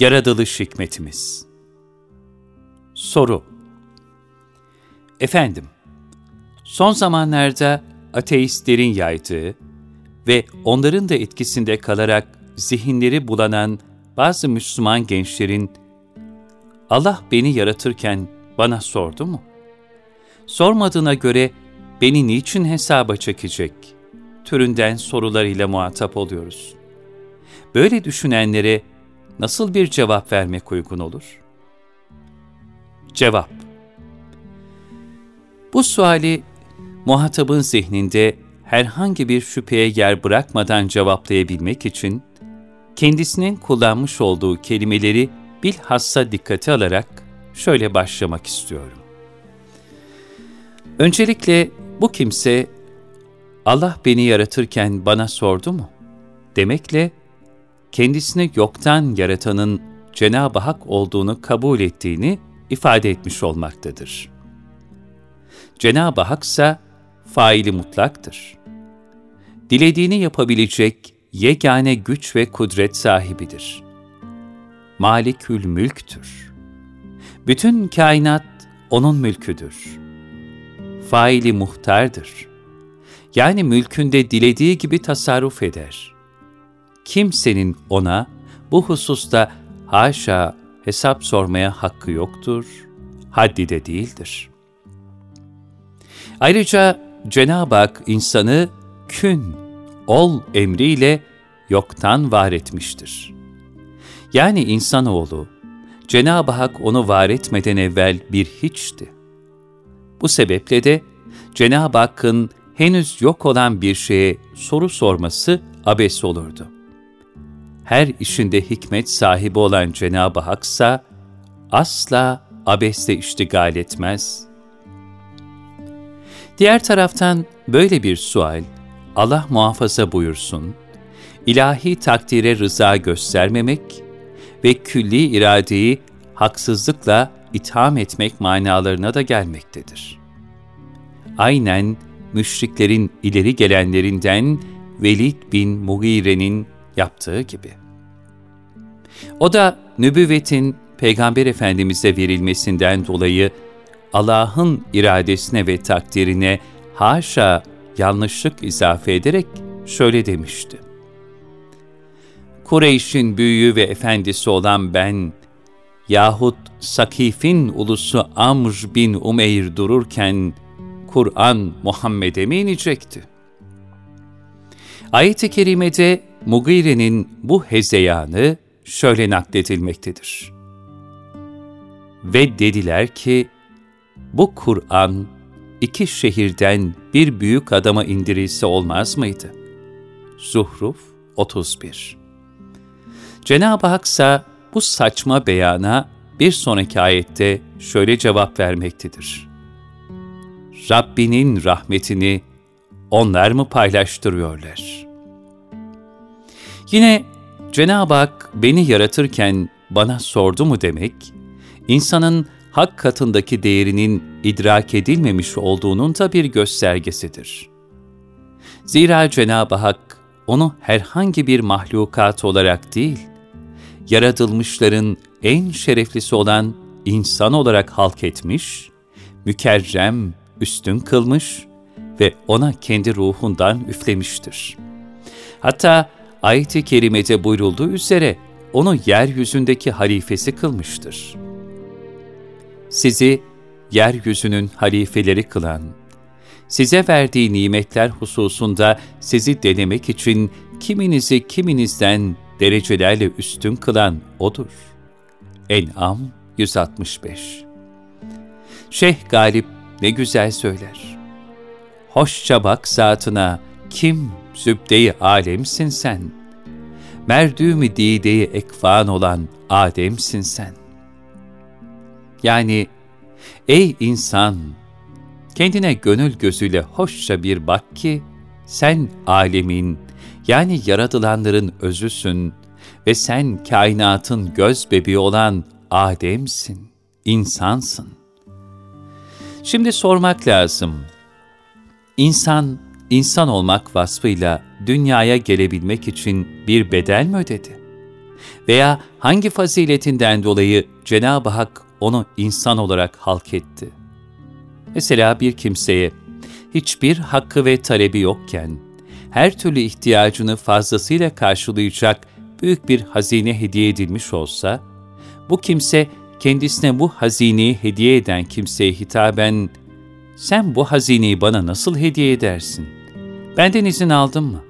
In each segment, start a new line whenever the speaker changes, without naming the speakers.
Yaratılış hikmetimiz Soru Efendim, son zamanlarda ateistlerin yaydığı ve onların da etkisinde kalarak zihinleri bulanan bazı Müslüman gençlerin Allah beni yaratırken bana sordu mu? Sormadığına göre beni niçin hesaba çekecek? Türünden sorularıyla muhatap oluyoruz. Böyle düşünenlere nasıl bir cevap vermek uygun olur? Cevap Bu suali muhatabın zihninde herhangi bir şüpheye yer bırakmadan cevaplayabilmek için kendisinin kullanmış olduğu kelimeleri bilhassa dikkate alarak şöyle başlamak istiyorum. Öncelikle bu kimse Allah beni yaratırken bana sordu mu? Demekle kendisini yoktan yaratanın Cenab-ı Hak olduğunu kabul ettiğini ifade etmiş olmaktadır. Cenab-ı Hak ise faili mutlaktır. Dilediğini yapabilecek yegane güç ve kudret sahibidir. Malikül mülktür. Bütün kainat O'nun mülküdür. Faili muhtardır. Yani mülkünde dilediği gibi tasarruf eder kimsenin ona bu hususta haşa hesap sormaya hakkı yoktur, haddi de değildir. Ayrıca Cenab-ı Hak insanı kün, ol emriyle yoktan var etmiştir. Yani insanoğlu, Cenab-ı Hak onu var etmeden evvel bir hiçti. Bu sebeple de Cenab-ı Hakk'ın henüz yok olan bir şeye soru sorması abes olurdu her işinde hikmet sahibi olan Cenab-ı Hak'sa asla abesle iştigal etmez. Diğer taraftan böyle bir sual, Allah muhafaza buyursun, ilahi takdire rıza göstermemek ve külli iradeyi haksızlıkla itham etmek manalarına da gelmektedir. Aynen müşriklerin ileri gelenlerinden Velid bin Mughire'nin yaptığı gibi. O da nübüvvetin Peygamber Efendimiz'e verilmesinden dolayı Allah'ın iradesine ve takdirine haşa yanlışlık izafe ederek şöyle demişti. Kureyş'in büyüğü ve efendisi olan ben, yahut Sakif'in ulusu Amr bin Umeyr dururken, Kur'an Muhammed'e mi inecekti? Ayet-i Kerime'de Mugire'nin bu hezeyanı şöyle nakledilmektedir. Ve dediler ki, bu Kur'an iki şehirden bir büyük adama indirilse olmaz mıydı? Zuhruf 31 Cenab-ı Hak ise bu saçma beyana bir sonraki ayette şöyle cevap vermektedir. Rabbinin rahmetini onlar mı paylaştırıyorlar? Yine Cenab-ı Hak beni yaratırken bana sordu mu demek, insanın hak katındaki değerinin idrak edilmemiş olduğunun da bir göstergesidir. Zira Cenab-ı Hak onu herhangi bir mahlukat olarak değil, yaratılmışların en şereflisi olan insan olarak halk etmiş, mükerrem, üstün kılmış ve ona kendi ruhundan üflemiştir. Hatta ayet-i kerimede buyurulduğu üzere onu yeryüzündeki halifesi kılmıştır. Sizi yeryüzünün halifeleri kılan, size verdiği nimetler hususunda sizi denemek için kiminizi kiminizden derecelerle üstün kılan O'dur. En'am 165 Şeyh Galip ne güzel söyler. Hoşça bak zatına, kim zübde-i alemsin sen. Merdûm-i dide ekvan olan Adem'sin sen. Yani, ey insan, kendine gönül gözüyle hoşça bir bak ki, sen alemin, yani yaratılanların özüsün ve sen kainatın göz bebeği olan Adem'sin, insansın. Şimdi sormak lazım. İnsan, insan olmak vasfıyla dünyaya gelebilmek için bir bedel mi ödedi? Veya hangi faziletinden dolayı Cenab-ı Hak onu insan olarak halk etti? Mesela bir kimseye hiçbir hakkı ve talebi yokken, her türlü ihtiyacını fazlasıyla karşılayacak büyük bir hazine hediye edilmiş olsa, bu kimse kendisine bu hazineyi hediye eden kimseye hitaben, sen bu hazineyi bana nasıl hediye edersin? Benden izin aldın mı?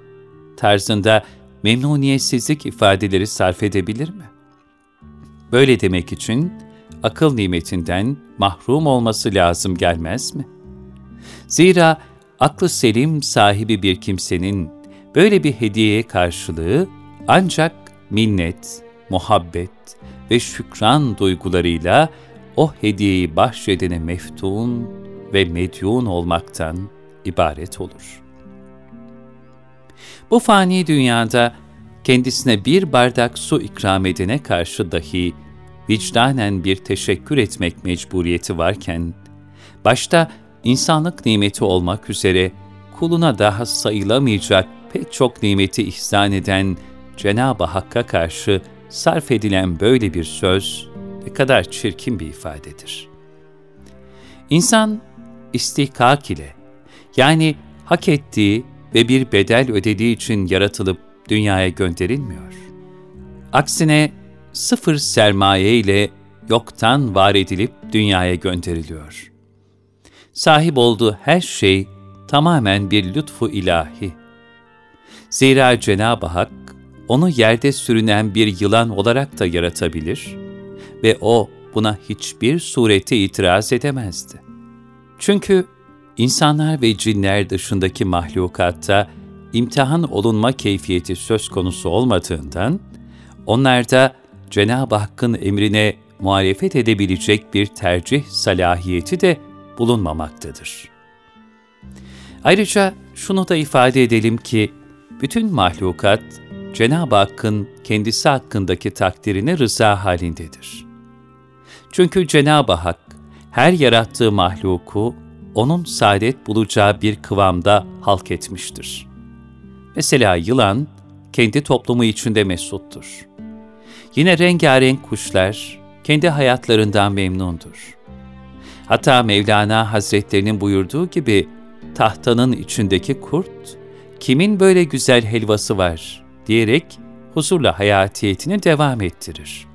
Tarzında memnuniyetsizlik ifadeleri sarf edebilir mi? Böyle demek için akıl nimetinden mahrum olması lazım gelmez mi? Zira aklı selim sahibi bir kimsenin böyle bir hediyeye karşılığı ancak minnet, muhabbet ve şükran duygularıyla o hediyeyi bahşedene meftun ve medyun olmaktan ibaret olur. Bu fani dünyada kendisine bir bardak su ikram edene karşı dahi vicdanen bir teşekkür etmek mecburiyeti varken, başta insanlık nimeti olmak üzere kuluna daha sayılamayacak pek çok nimeti ihsan eden Cenab-ı Hakk'a karşı sarf edilen böyle bir söz ne kadar çirkin bir ifadedir. İnsan istihkak ile yani hak ettiği ve bir bedel ödediği için yaratılıp dünyaya gönderilmiyor. Aksine sıfır sermaye ile yoktan var edilip dünyaya gönderiliyor. Sahip olduğu her şey tamamen bir lütfu ilahi. Zira Cenab-ı Hak onu yerde sürünen bir yılan olarak da yaratabilir ve o buna hiçbir surette itiraz edemezdi. Çünkü insanlar ve cinler dışındaki mahlukatta imtihan olunma keyfiyeti söz konusu olmadığından, onlarda Cenab-ı Hakk'ın emrine muhalefet edebilecek bir tercih salahiyeti de bulunmamaktadır. Ayrıca şunu da ifade edelim ki, bütün mahlukat Cenab-ı Hakk'ın kendisi hakkındaki takdirine rıza halindedir. Çünkü Cenab-ı Hak her yarattığı mahluku onun saadet bulacağı bir kıvamda halk etmiştir. Mesela yılan kendi toplumu içinde mesuttur. Yine rengarenk kuşlar kendi hayatlarından memnundur. Hatta Mevlana Hazretlerinin buyurduğu gibi tahtanın içindeki kurt, kimin böyle güzel helvası var diyerek huzurla hayatiyetini devam ettirir.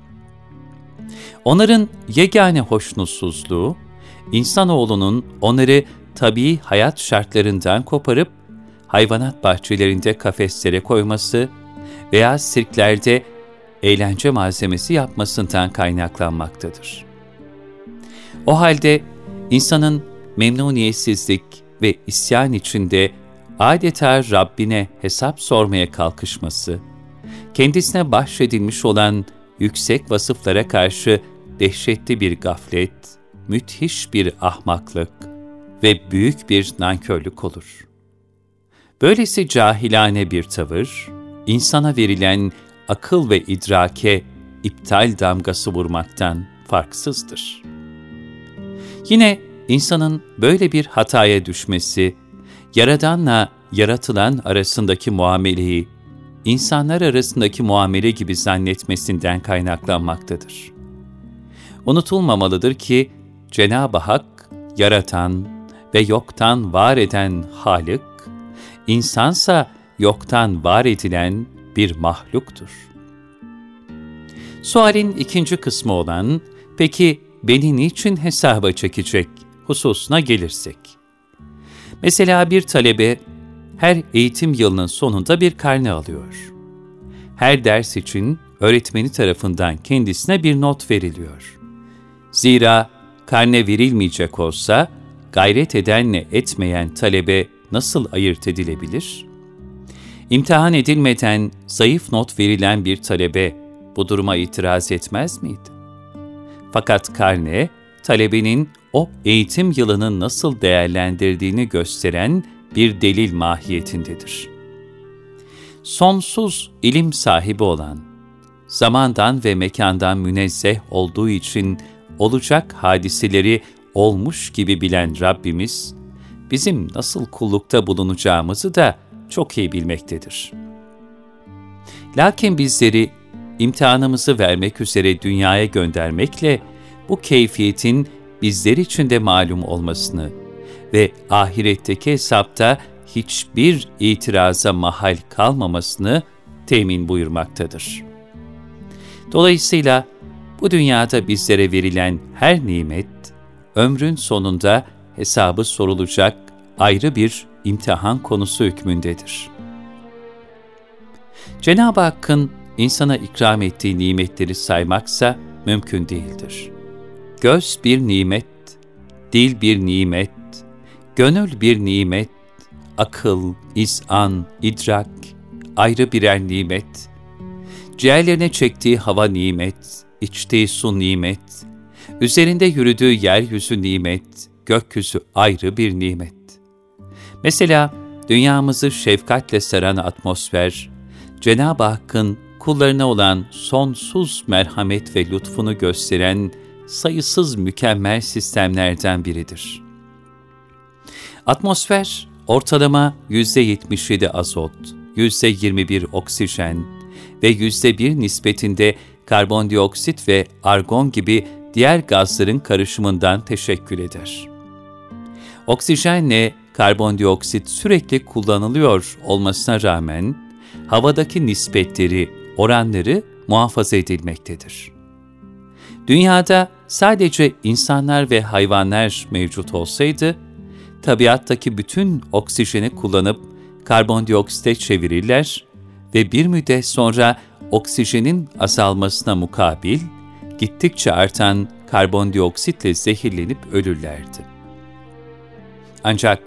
Onların yegane hoşnutsuzluğu, insanoğlunun onları tabii hayat şartlarından koparıp hayvanat bahçelerinde kafeslere koyması veya sirklerde eğlence malzemesi yapmasından kaynaklanmaktadır. O halde insanın memnuniyetsizlik ve isyan içinde adeta Rabbine hesap sormaya kalkışması, kendisine bahşedilmiş olan yüksek vasıflara karşı dehşetli bir gaflet, müthiş bir ahmaklık ve büyük bir nankörlük olur. Böylesi cahilane bir tavır, insana verilen akıl ve idrake iptal damgası vurmaktan farksızdır. Yine insanın böyle bir hataya düşmesi, Yaradanla yaratılan arasındaki muameleyi, insanlar arasındaki muamele gibi zannetmesinden kaynaklanmaktadır. Unutulmamalıdır ki, Cenab-ı Hak, yaratan ve yoktan var eden Halık, insansa yoktan var edilen bir mahluktur. Sualin ikinci kısmı olan, peki beni niçin hesaba çekecek hususuna gelirsek. Mesela bir talebe her eğitim yılının sonunda bir karne alıyor. Her ders için öğretmeni tarafından kendisine bir not veriliyor. Zira karne verilmeyecek olsa gayret edenle etmeyen talebe nasıl ayırt edilebilir? İmtihan edilmeden zayıf not verilen bir talebe bu duruma itiraz etmez miydi? Fakat karne talebinin o eğitim yılını nasıl değerlendirdiğini gösteren bir delil mahiyetindedir. Sonsuz ilim sahibi olan, zamandan ve mekandan münezzeh olduğu için olacak hadiseleri olmuş gibi bilen Rabbimiz, bizim nasıl kullukta bulunacağımızı da çok iyi bilmektedir. Lakin bizleri imtihanımızı vermek üzere dünyaya göndermekle bu keyfiyetin bizler için de malum olmasını ve ahiretteki hesapta hiçbir itiraza mahal kalmamasını temin buyurmaktadır. Dolayısıyla bu dünyada bizlere verilen her nimet, ömrün sonunda hesabı sorulacak ayrı bir imtihan konusu hükmündedir. Cenab-ı Hakk'ın insana ikram ettiği nimetleri saymaksa mümkün değildir. Göz bir nimet, dil bir nimet, gönül bir nimet, akıl, izan, idrak ayrı birer nimet, ciğerlerine çektiği hava nimet, içtiği su nimet, üzerinde yürüdüğü yeryüzü nimet, gökyüzü ayrı bir nimet. Mesela dünyamızı şefkatle saran atmosfer, Cenab-ı Hakk'ın kullarına olan sonsuz merhamet ve lütfunu gösteren sayısız mükemmel sistemlerden biridir. Atmosfer, ortalama %77 azot, %21 oksijen ve %1 nispetinde karbondioksit ve argon gibi diğer gazların karışımından teşekkül eder. Oksijenle karbondioksit sürekli kullanılıyor olmasına rağmen havadaki nispetleri, oranları muhafaza edilmektedir. Dünyada sadece insanlar ve hayvanlar mevcut olsaydı, tabiattaki bütün oksijeni kullanıp karbondioksite çevirirler ve bir müddet sonra oksijenin azalmasına mukabil, gittikçe artan karbondioksitle zehirlenip ölürlerdi. Ancak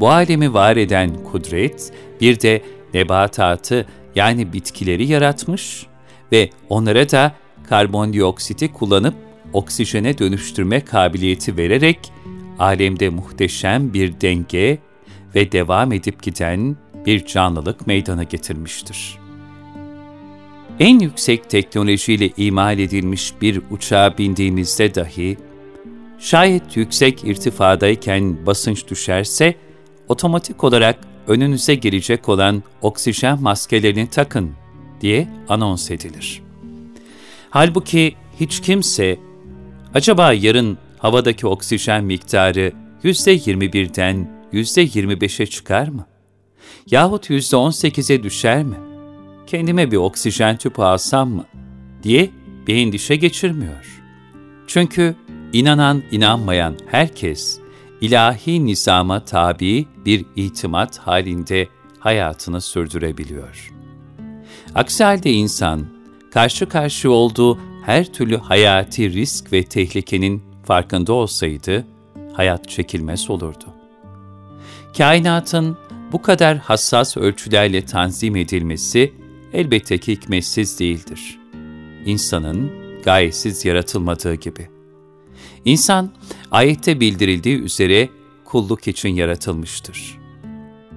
bu alemi var eden kudret, bir de nebatatı yani bitkileri yaratmış ve onlara da karbondioksiti kullanıp oksijene dönüştürme kabiliyeti vererek alemde muhteşem bir denge ve devam edip giden bir canlılık meydana getirmiştir. En yüksek teknolojiyle imal edilmiş bir uçağa bindiğimizde dahi, şayet yüksek irtifadayken basınç düşerse, otomatik olarak önünüze gelecek olan oksijen maskelerini takın diye anons edilir. Halbuki hiç kimse, acaba yarın havadaki oksijen miktarı %21'den %25'e çıkar mı? Yahut %18'e düşer mi? Kendime bir oksijen tüpü alsam mı? diye bir endişe geçirmiyor. Çünkü inanan inanmayan herkes ilahi nizama tabi bir itimat halinde hayatını sürdürebiliyor. Aksi halde insan, karşı karşı olduğu her türlü hayati risk ve tehlikenin farkında olsaydı, hayat çekilmez olurdu. Kainatın bu kadar hassas ölçülerle tanzim edilmesi elbette ki hikmetsiz değildir. İnsanın gayesiz yaratılmadığı gibi. İnsan, ayette bildirildiği üzere kulluk için yaratılmıştır.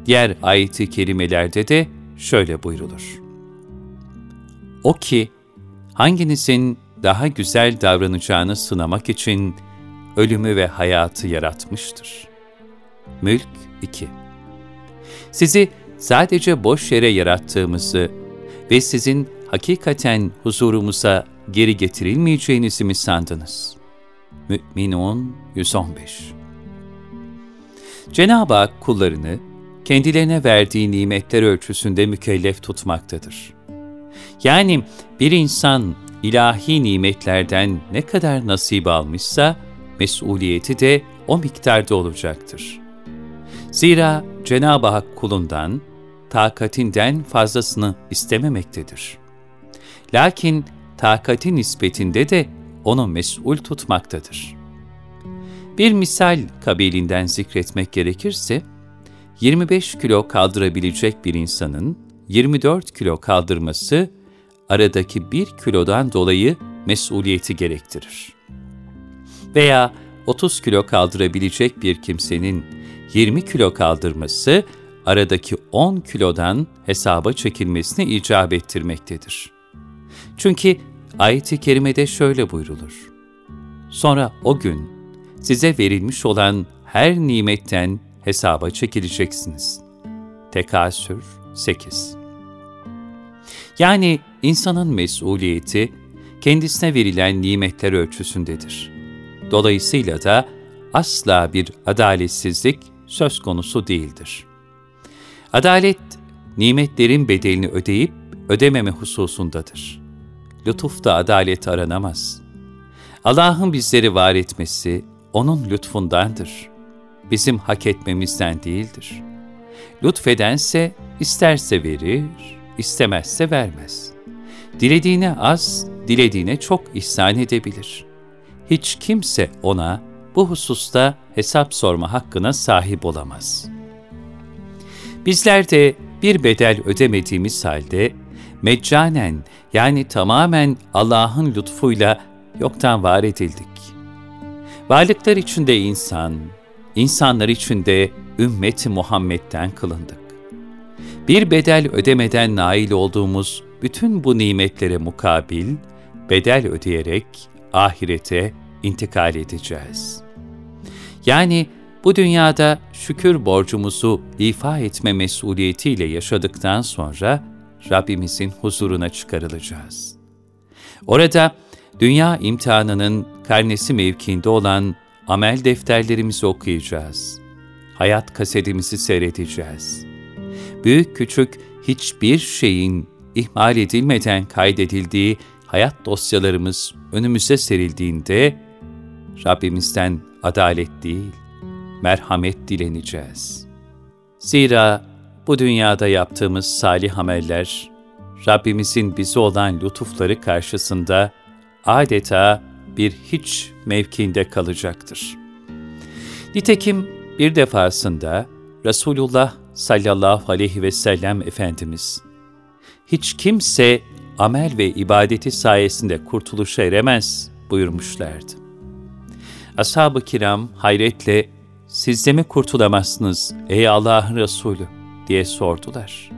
Diğer ayeti kerimelerde de şöyle buyrulur. O ki, hanginizin daha güzel davranacağını sınamak için ölümü ve hayatı yaratmıştır. Mülk 2 Sizi sadece boş yere yarattığımızı ve sizin hakikaten huzurumuza geri getirilmeyeceğinizi mi sandınız? Mü'minun 115 Cenab-ı Hak kullarını kendilerine verdiği nimetler ölçüsünde mükellef tutmaktadır. Yani bir insan ilahi nimetlerden ne kadar nasip almışsa, mesuliyeti de o miktarda olacaktır. Zira Cenab-ı Hak kulundan, takatinden fazlasını istememektedir. Lakin takatin nispetinde de onu mesul tutmaktadır. Bir misal kabilinden zikretmek gerekirse, 25 kilo kaldırabilecek bir insanın 24 kilo kaldırması aradaki 1 kilodan dolayı mesuliyeti gerektirir. Veya 30 kilo kaldırabilecek bir kimsenin 20 kilo kaldırması, aradaki 10 kilodan hesaba çekilmesini icap ettirmektedir. Çünkü ayet-i kerimede şöyle buyrulur. Sonra o gün size verilmiş olan her nimetten hesaba çekileceksiniz. Tekasür 8 Yani insanın mesuliyeti kendisine verilen nimetler ölçüsündedir. Dolayısıyla da asla bir adaletsizlik söz konusu değildir. Adalet, nimetlerin bedelini ödeyip ödememe hususundadır. Lütufta adalet aranamaz. Allah'ın bizleri var etmesi O'nun lütfundandır. Bizim hak etmemizden değildir. Lütfedense isterse verir, istemezse vermez. Dilediğine az, dilediğine çok ihsan edebilir. Hiç kimse ona bu hususta hesap sorma hakkına sahip olamaz. Bizler de bir bedel ödemediğimiz halde meccanen yani tamamen Allah'ın lütfuyla yoktan var edildik. Varlıklar içinde insan, insanlar içinde ümmeti Muhammed'den kılındık. Bir bedel ödemeden nail olduğumuz bütün bu nimetlere mukabil, bedel ödeyerek ahirete intikal edeceğiz. Yani bu dünyada şükür borcumuzu ifa etme mesuliyetiyle yaşadıktan sonra Rabbimizin huzuruna çıkarılacağız. Orada dünya imtihanının karnesi mevkiinde olan amel defterlerimizi okuyacağız. Hayat kasetimizi seyredeceğiz. Büyük küçük hiçbir şeyin ihmal edilmeden kaydedildiği hayat dosyalarımız önümüze serildiğinde Rabbimizden adalet değil, merhamet dileneceğiz. Zira bu dünyada yaptığımız salih ameller, Rabbimizin bize olan lütufları karşısında adeta bir hiç mevkiinde kalacaktır. Nitekim bir defasında Resulullah sallallahu aleyhi ve sellem Efendimiz, hiç kimse amel ve ibadeti sayesinde kurtuluşa eremez buyurmuşlardı. Ashab-ı kiram hayretle, siz de mi kurtulamazsınız ey Allah'ın Resulü diye sordular.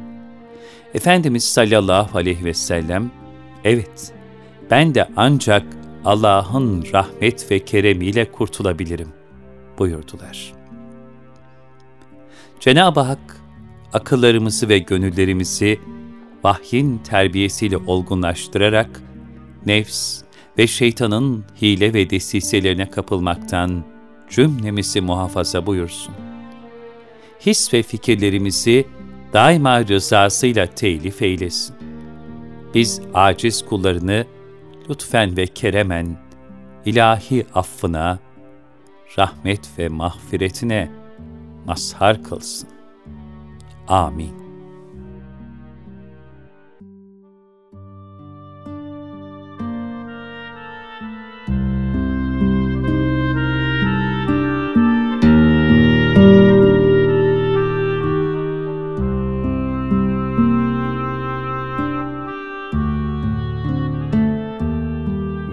Efendimiz sallallahu aleyhi ve sellem, evet ben de ancak Allah'ın rahmet ve keremiyle kurtulabilirim buyurdular. Cenab-ı Hak akıllarımızı ve gönüllerimizi vahyin terbiyesiyle olgunlaştırarak nefs ve şeytanın hile ve desiselerine kapılmaktan cümlemizi muhafaza buyursun. His ve fikirlerimizi daima rızasıyla telif eylesin. Biz aciz kullarını lütfen ve keremen ilahi affına, rahmet ve mağfiretine mazhar kılsın. Amin.